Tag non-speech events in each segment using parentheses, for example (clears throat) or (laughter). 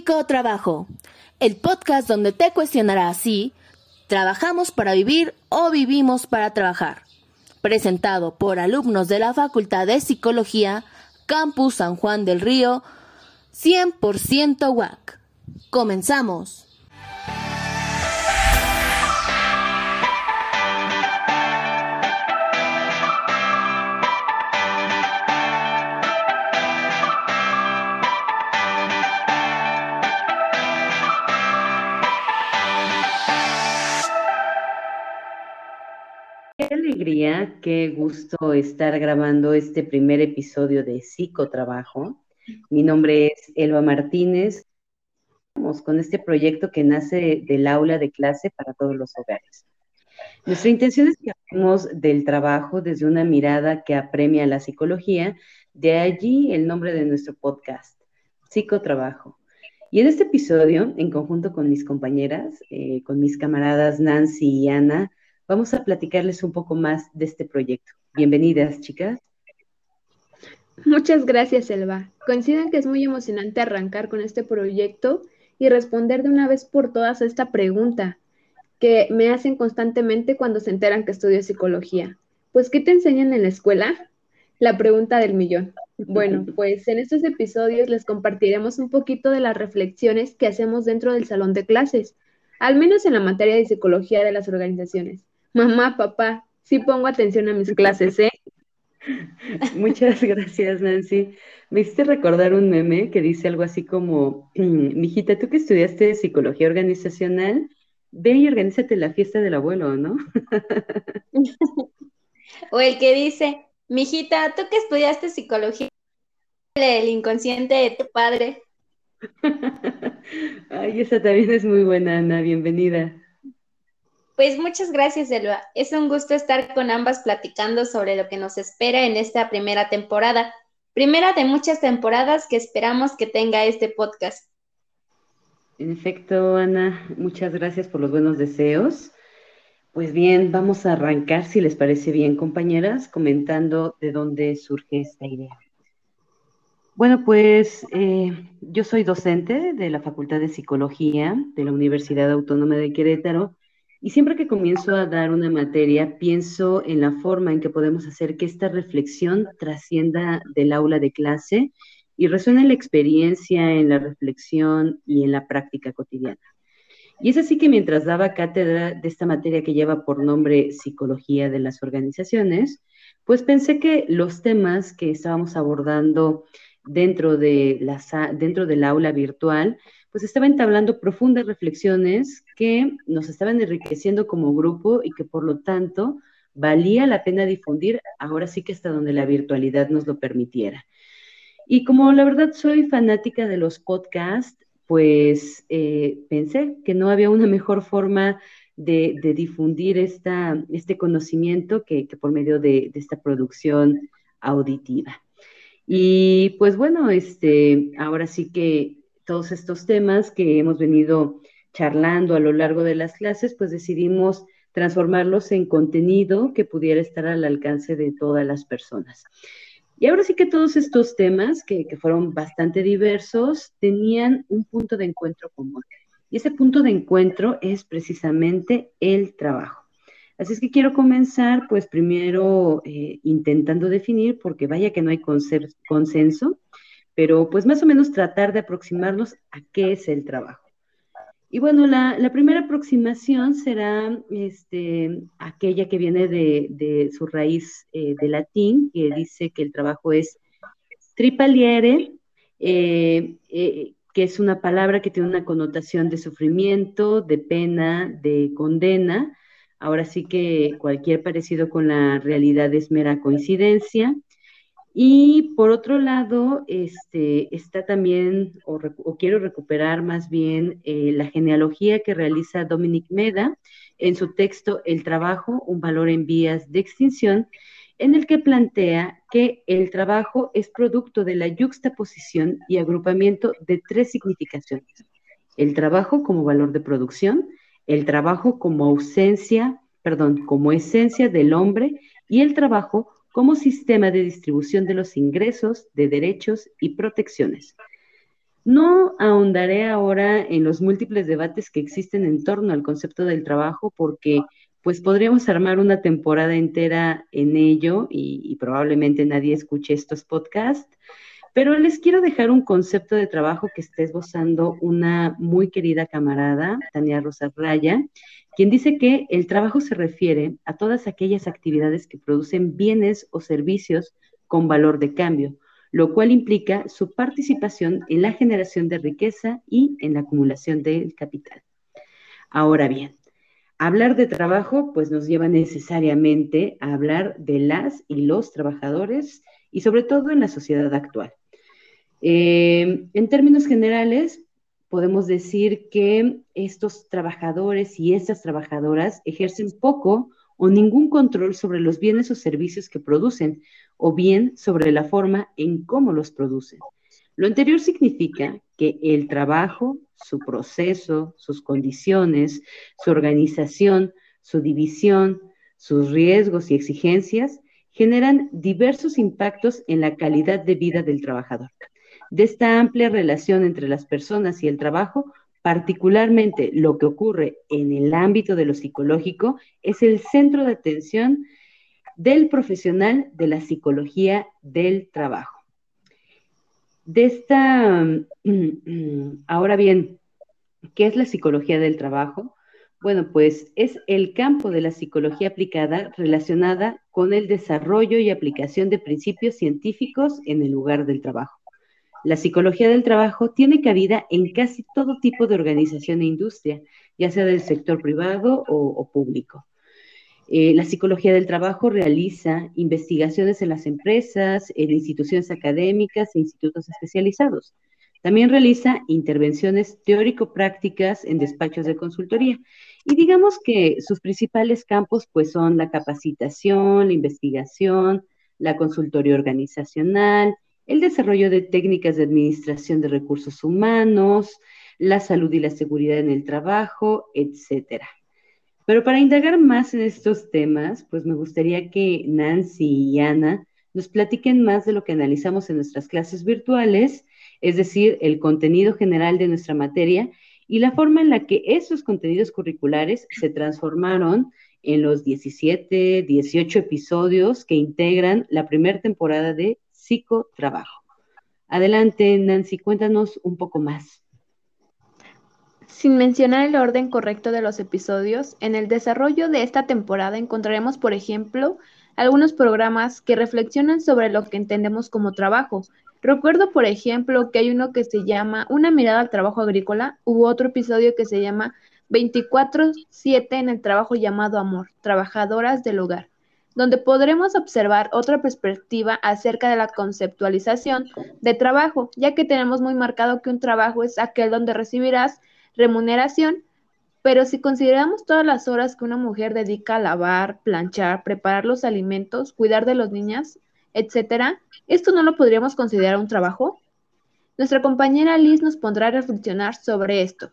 Psicotrabajo, el podcast donde te cuestionará si trabajamos para vivir o vivimos para trabajar. Presentado por alumnos de la Facultad de Psicología, Campus San Juan del Río, 100% WAC. Comenzamos. Qué gusto estar grabando este primer episodio de Psicotrabajo. Mi nombre es Elba Martínez. Vamos con este proyecto que nace del aula de clase para todos los hogares. Nuestra intención es que hablemos del trabajo desde una mirada que apremia la psicología, de allí el nombre de nuestro podcast, Psicotrabajo. Y en este episodio, en conjunto con mis compañeras, eh, con mis camaradas Nancy y Ana, vamos a platicarles un poco más de este proyecto. Bienvenidas, chicas. Muchas gracias, Elba. Coinciden que es muy emocionante arrancar con este proyecto y responder de una vez por todas a esta pregunta que me hacen constantemente cuando se enteran que estudio psicología. Pues, ¿qué te enseñan en la escuela? La pregunta del millón. Bueno, (laughs) pues en estos episodios les compartiremos un poquito de las reflexiones que hacemos dentro del salón de clases, al menos en la materia de psicología de las organizaciones. Mamá, papá, sí pongo atención a mis clases, ¿eh? (laughs) Muchas gracias, Nancy. Me hiciste recordar un meme que dice algo así como, mm, mijita, tú que estudiaste psicología organizacional, ve y organízate la fiesta del abuelo, ¿no? (laughs) o el que dice, mijita, tú que estudiaste psicología, el inconsciente de tu padre. (laughs) Ay, esa también es muy buena, Ana, bienvenida. Pues muchas gracias, Elba. Es un gusto estar con ambas platicando sobre lo que nos espera en esta primera temporada. Primera de muchas temporadas que esperamos que tenga este podcast. En efecto, Ana, muchas gracias por los buenos deseos. Pues bien, vamos a arrancar, si les parece bien, compañeras, comentando de dónde surge esta idea. Bueno, pues eh, yo soy docente de la Facultad de Psicología de la Universidad Autónoma de Querétaro y siempre que comienzo a dar una materia, pienso en la forma en que podemos hacer que esta reflexión trascienda del aula de clase y resuene en la experiencia, en la reflexión y en la práctica cotidiana. Y es así que mientras daba cátedra de esta materia que lleva por nombre Psicología de las Organizaciones, pues pensé que los temas que estábamos abordando dentro, de la, dentro del aula virtual pues estaba entablando profundas reflexiones que nos estaban enriqueciendo como grupo y que por lo tanto valía la pena difundir, ahora sí que hasta donde la virtualidad nos lo permitiera. Y como la verdad soy fanática de los podcasts, pues eh, pensé que no había una mejor forma de, difundir esta, este conocimiento que, por medio de, de, esta producción auditiva. Y pues bueno, este, ahora sí que todos estos temas que hemos venido charlando a lo largo de las clases, pues decidimos transformarlos en contenido que pudiera estar al alcance de todas las personas. Y ahora sí que todos estos temas, que, fueron bastante diversos, tenían un punto de encuentro común. Y ese punto de encuentro es precisamente el trabajo. Así es que quiero comenzar, pues primero eh, intentando definir, porque vaya que no hay consenso, pero pues más o menos tratar de aproximarnos a qué es el trabajo. Y bueno, la, primera aproximación será este, aquella que viene de, su raíz eh, de latín, que dice que el trabajo es tripaliere, eh, eh, que es una palabra que tiene una connotación de sufrimiento, de pena, de condena. Ahora sí que cualquier parecido con la realidad es mera coincidencia. Y por otro lado, este, está también, o, quiero recuperar más bien, eh, la genealogía que realiza Dominic Meda en su texto El trabajo, un valor en vías de extinción, en el que plantea que el trabajo es producto de la yuxtaposición y agrupamiento de tres significaciones. El trabajo como valor de producción, el trabajo como ausencia, perdón, como esencia del hombre y el trabajo como sistema de distribución de los ingresos, de derechos y protecciones. No ahondaré ahora en los múltiples debates que existen en torno al concepto del trabajo porque pues podríamos armar una temporada entera en ello y, probablemente nadie escuche estos podcasts, pero les quiero dejar un concepto de trabajo que está esbozando una muy querida camarada, Tania Rosa Raya, quien dice que el trabajo se refiere a todas aquellas actividades que producen bienes o servicios con valor de cambio, lo cual implica su participación en la generación de riqueza y en la acumulación del capital. Ahora bien, hablar de trabajo pues nos lleva necesariamente a hablar de las y los trabajadores y sobre todo en la sociedad actual. Eh, en términos generales, podemos decir que estos trabajadores y estas trabajadoras ejercen poco o ningún control sobre los bienes o servicios que producen, o bien sobre la forma en cómo los producen. Lo anterior significa que el trabajo, su proceso, sus condiciones, su organización, su división, sus riesgos y exigencias generan diversos impactos en la calidad de vida del trabajador. De esta amplia relación entre las personas y el trabajo Particularmente lo que ocurre en el ámbito de lo psicológico es el centro de atención del profesional de la psicología del trabajo. De esta, (clears throat) ahora bien, ¿qué es la psicología del trabajo? Bueno, pues es el campo de la psicología aplicada relacionada con el desarrollo y aplicación de principios científicos en el lugar del trabajo. La psicología del trabajo tiene cabida en casi todo tipo de organización e industria, ya sea del sector privado o, público. Eh, la psicología del trabajo realiza investigaciones en las empresas, en instituciones académicas e institutos especializados. También realiza intervenciones teórico-prácticas en despachos de consultoría. Y digamos que sus principales campos pues son la capacitación, la investigación, la consultoría organizacional, el desarrollo de técnicas de administración de recursos humanos, la salud y la seguridad en el trabajo, etcétera. Pero para indagar más en estos temas, pues me gustaría que Nancy y Ana nos platiquen más de lo que analizamos en nuestras clases virtuales, es decir, el contenido general de nuestra materia y la forma en la que esos contenidos curriculares se transformaron en los 17, 18 episodios que integran la primera temporada de psicotrabajo. Adelante, Nancy, cuéntanos un poco más. Sin mencionar el orden correcto de los episodios, en el desarrollo de esta temporada encontraremos, por ejemplo, algunos programas que reflexionan sobre lo que entendemos como trabajo. Recuerdo, por ejemplo, que hay uno que se llama Una mirada al trabajo agrícola, hubo otro episodio que se llama 24-7 en el trabajo llamado Amor, Trabajadoras del Hogar donde podremos observar otra perspectiva acerca de la conceptualización de trabajo, ya que tenemos muy marcado que un trabajo es aquel donde recibirás remuneración, pero si consideramos todas las horas que una mujer dedica a lavar, planchar, preparar los alimentos, cuidar de los niños, etcétera, ¿esto no lo podríamos considerar un trabajo? Nuestra compañera Liz nos pondrá a reflexionar sobre esto.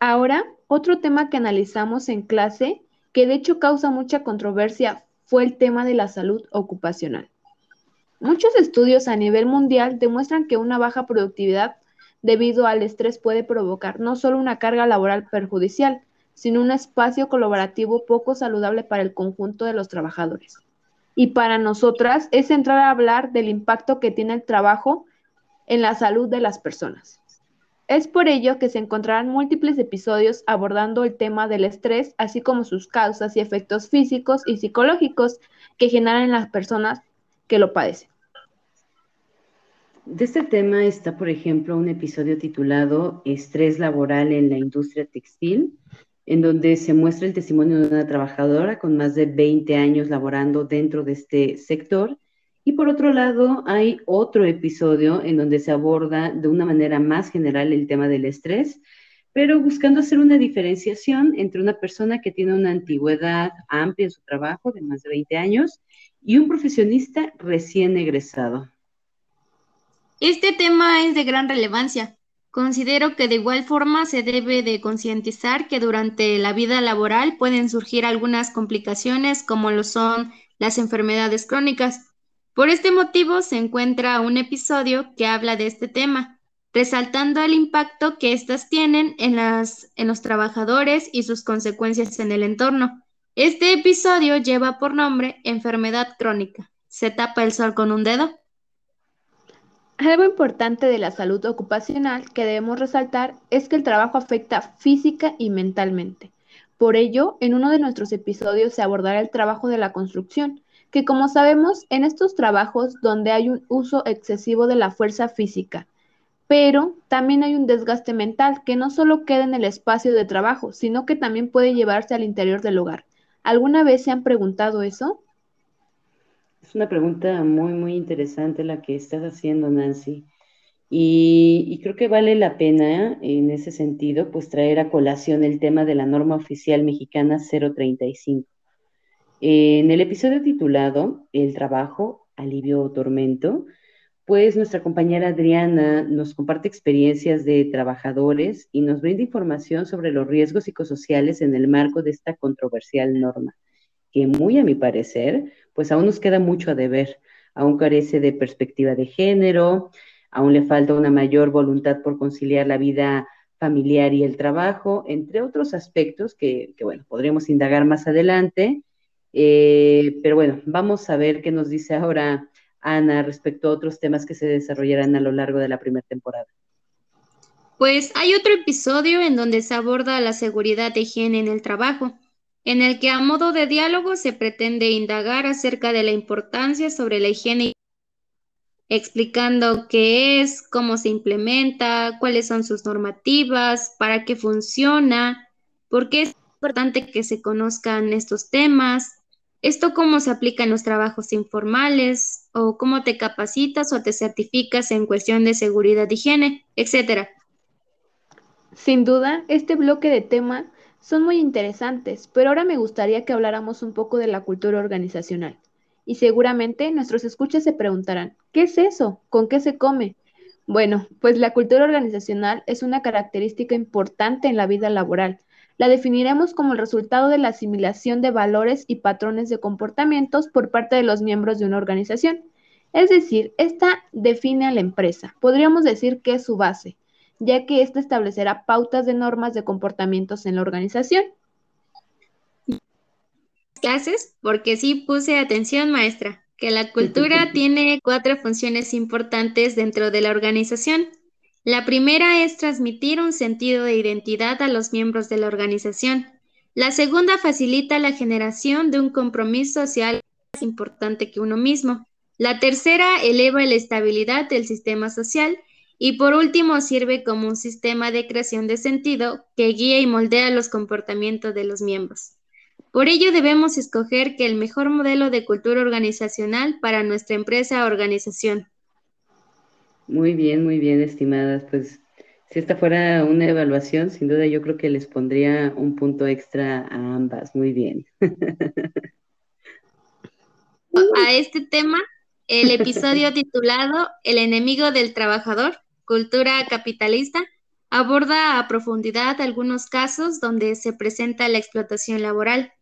Ahora, otro tema que analizamos en clase que de hecho causa mucha controversia, fue el tema de la salud ocupacional. Muchos estudios a nivel mundial demuestran que una baja productividad debido al estrés puede provocar no solo una carga laboral perjudicial, sino un espacio colaborativo poco saludable para el conjunto de los trabajadores. Y para nosotras es entrar a hablar del impacto que tiene el trabajo en la salud de las personas. Es por ello que se encontrarán múltiples episodios abordando el tema del estrés, así como sus causas y efectos físicos y psicológicos que generan en las personas que lo padecen. De este tema está, por ejemplo, un episodio titulado Estrés laboral en la industria textil, en donde se muestra el testimonio de una trabajadora con más de 20 años laborando dentro de este sector y por otro lado, hay otro episodio en donde se aborda de una manera más general el tema del estrés, pero buscando hacer una diferenciación entre una persona que tiene una antigüedad amplia en su trabajo, de más de 20 años, y un profesionista recién egresado. Este tema es de gran relevancia. Considero que de igual forma se debe de concientizar que durante la vida laboral pueden surgir algunas complicaciones como lo son las enfermedades crónicas, por este motivo se encuentra un episodio que habla de este tema, resaltando el impacto que éstas tienen en, las, en los trabajadores y sus consecuencias en el entorno. Este episodio lleva por nombre enfermedad crónica. ¿Se tapa el sol con un dedo? Algo importante de la salud ocupacional que debemos resaltar es que el trabajo afecta física y mentalmente. Por ello, en uno de nuestros episodios se abordará el trabajo de la construcción, que como sabemos, en estos trabajos donde hay un uso excesivo de la fuerza física, pero también hay un desgaste mental que no solo queda en el espacio de trabajo, sino que también puede llevarse al interior del hogar. ¿Alguna vez se han preguntado eso? Es una pregunta muy, muy interesante la que estás haciendo, Nancy. Y, creo que vale la pena en ese sentido, pues traer a colación el tema de la norma oficial mexicana 035. En el episodio titulado El trabajo, alivio o tormento, pues nuestra compañera Adriana nos comparte experiencias de trabajadores y nos brinda información sobre los riesgos psicosociales en el marco de esta controversial norma, que muy a mi parecer, pues aún nos queda mucho a deber, aún carece de perspectiva de género, aún le falta una mayor voluntad por conciliar la vida familiar y el trabajo, entre otros aspectos que, bueno, podríamos indagar más adelante. Eh, pero bueno, vamos a ver qué nos dice ahora Ana, respecto a otros temas que se desarrollarán a lo largo de la primera temporada? Pues hay otro episodio en donde se aborda la seguridad de higiene en el trabajo, en el que a modo de diálogo se pretende indagar acerca de la importancia sobre la higiene, explicando qué es, cómo se implementa, cuáles son sus normativas, para qué funciona, por qué es importante que se conozcan estos temas, esto cómo se aplica en los trabajos informales o cómo te capacitas o te certificas en cuestión de seguridad, higiene, etcétera. Sin duda, este bloque de tema son muy interesantes, pero ahora me gustaría que habláramos un poco de la cultura organizacional. Y seguramente nuestros escuchas se preguntarán, ¿qué es eso? ¿Con qué se come? Bueno, pues la cultura organizacional es una característica importante en la vida laboral, la definiremos como el resultado de la asimilación de valores y patrones de comportamientos por parte de los miembros de una organización. Es decir, esta define a la empresa. Podríamos decir que es su base, ya que ésta establecerá pautas de normas de comportamientos en la organización. Clases, porque sí puse atención, maestra, que la cultura (laughs) tiene cuatro funciones importantes dentro de la organización. La primera es transmitir un sentido de identidad a los miembros de la organización. La segunda facilita la generación de un compromiso social más importante que uno mismo. La tercera eleva la estabilidad del sistema social. Y por último, sirve como un sistema de creación de sentido que guía y moldea los comportamientos de los miembros. Por ello debemos escoger que el mejor modelo de cultura organizacional para nuestra empresa o organización. Muy bien, muy bien, estimadas. Pues si esta fuera una evaluación, sin duda yo creo que les pondría un punto extra a ambas. Muy bien. A este tema, el episodio titulado El enemigo del trabajador, cultura capitalista, aborda a profundidad algunos casos donde se presenta la explotación laboral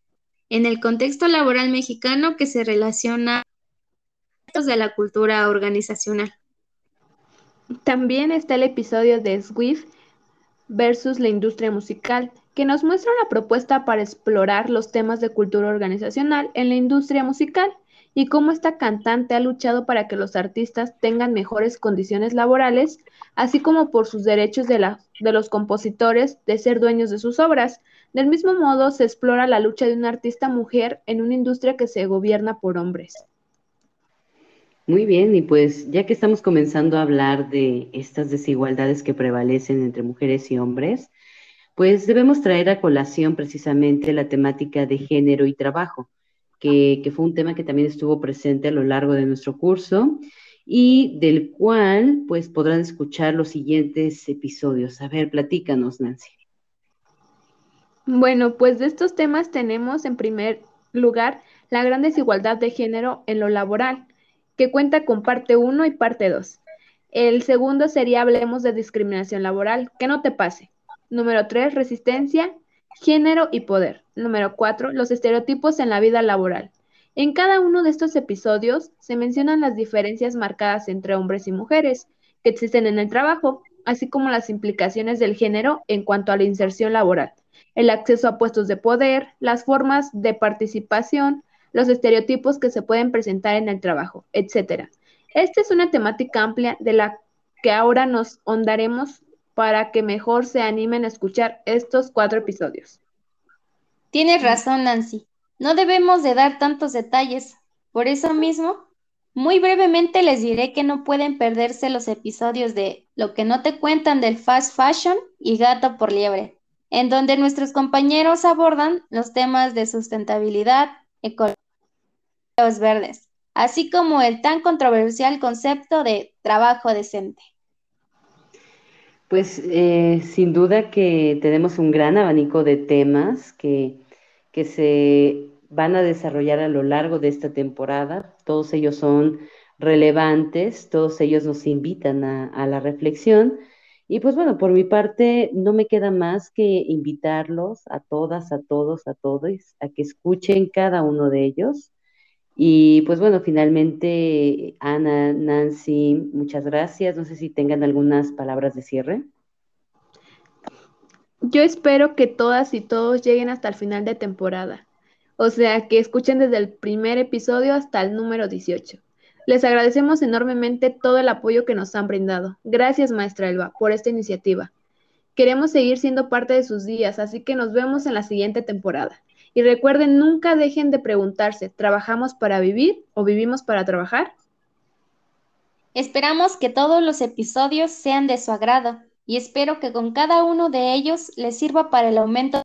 en el contexto laboral mexicano que se relaciona de la cultura organizacional. También está el episodio de Swift versus la industria musical, que nos muestra una propuesta para explorar los temas de cultura organizacional en la industria musical y cómo esta cantante ha luchado para que los artistas tengan mejores condiciones laborales, así como por sus derechos de, los compositores de ser dueños de sus obras. Del mismo modo, se explora la lucha de una artista mujer en una industria que se gobierna por hombres. Muy bien, y pues ya que estamos comenzando a hablar de estas desigualdades que prevalecen entre mujeres y hombres, pues debemos traer a colación precisamente la temática de género y trabajo, que, fue un tema que también estuvo presente a lo largo de nuestro curso y del cual pues podrán escuchar los siguientes episodios. A ver, platícanos, Nancy. Bueno, pues de estos temas tenemos en primer lugar la gran desigualdad de género en lo laboral que cuenta con parte 1 y parte 2. El segundo sería hablemos de discriminación laboral, que no te pase. Número 3, resistencia, género y poder. Número 4, los estereotipos en la vida laboral. En cada uno de estos episodios se mencionan las diferencias marcadas entre hombres y mujeres, que existen en el trabajo, así como las implicaciones del género en cuanto a la inserción laboral, el acceso a puestos de poder, las formas de participación, los estereotipos que se pueden presentar en el trabajo, etc. Esta es una temática amplia de la que ahora nos hondaremos para que mejor se animen a escuchar estos cuatro episodios. Tienes razón, Nancy. No debemos de dar tantos detalles. Por eso mismo, muy brevemente les diré que no pueden perderse los episodios de Lo que no te cuentan del fast fashion y Gato por liebre, en donde nuestros compañeros abordan los temas de sustentabilidad, ecología y los verdes, así como el tan controversial concepto de trabajo decente. Pues eh, sin duda que tenemos un gran abanico de temas que, que se van a desarrollar a lo largo de esta temporada. Todos ellos son relevantes, todos ellos nos invitan a, la reflexión. Y pues bueno, por mi parte, no me queda más que invitarlos a todas, a todos, a todos, a que escuchen cada uno de ellos. Y pues bueno, finalmente, Ana, Nancy, muchas gracias. No sé si tengan algunas palabras de cierre. Yo espero que todas y todos lleguen hasta el final de temporada o sea que escuchen desde el primer episodio hasta el número 18. Les agradecemos enormemente todo el apoyo que nos han brindado. Gracias, maestra Elba, por esta iniciativa. Queremos seguir siendo parte de sus días, así que nos vemos en la siguiente temporada. Y recuerden, nunca dejen de preguntarse, ¿trabajamos para vivir o vivimos para trabajar? Esperamos que todos los episodios sean de su agrado y espero que con cada uno de ellos les sirva para el aumento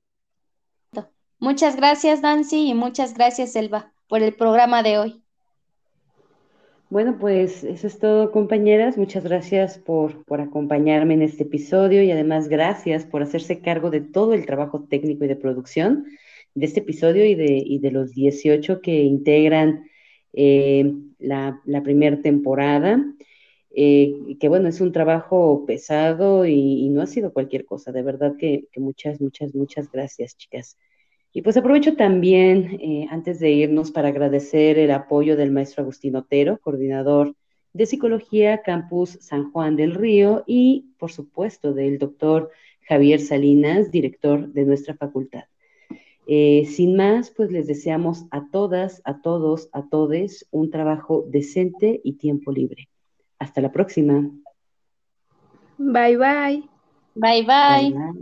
Muchas gracias, Nancy, y muchas gracias, Elba, por el programa de hoy. Bueno, pues eso es todo, compañeras. Muchas gracias por, por, acompañarme en este episodio y además gracias por hacerse cargo de todo el trabajo técnico y de producción de este episodio y de, y de los 18 que integran eh, la, primera temporada. Eh, que bueno, es un trabajo pesado y, no ha sido cualquier cosa. De verdad que, que muchas, muchas, muchas gracias, chicas. Y pues aprovecho también, eh, antes de irnos, para agradecer el apoyo del maestro Agustín Otero, coordinador de Psicología Campus San Juan del Río, y por supuesto del doctor Javier Salinas, director de nuestra facultad. Eh, sin más, pues les deseamos a todas, a todos, a todes un trabajo decente y tiempo libre. Hasta la próxima. Bye bye. Bye bye.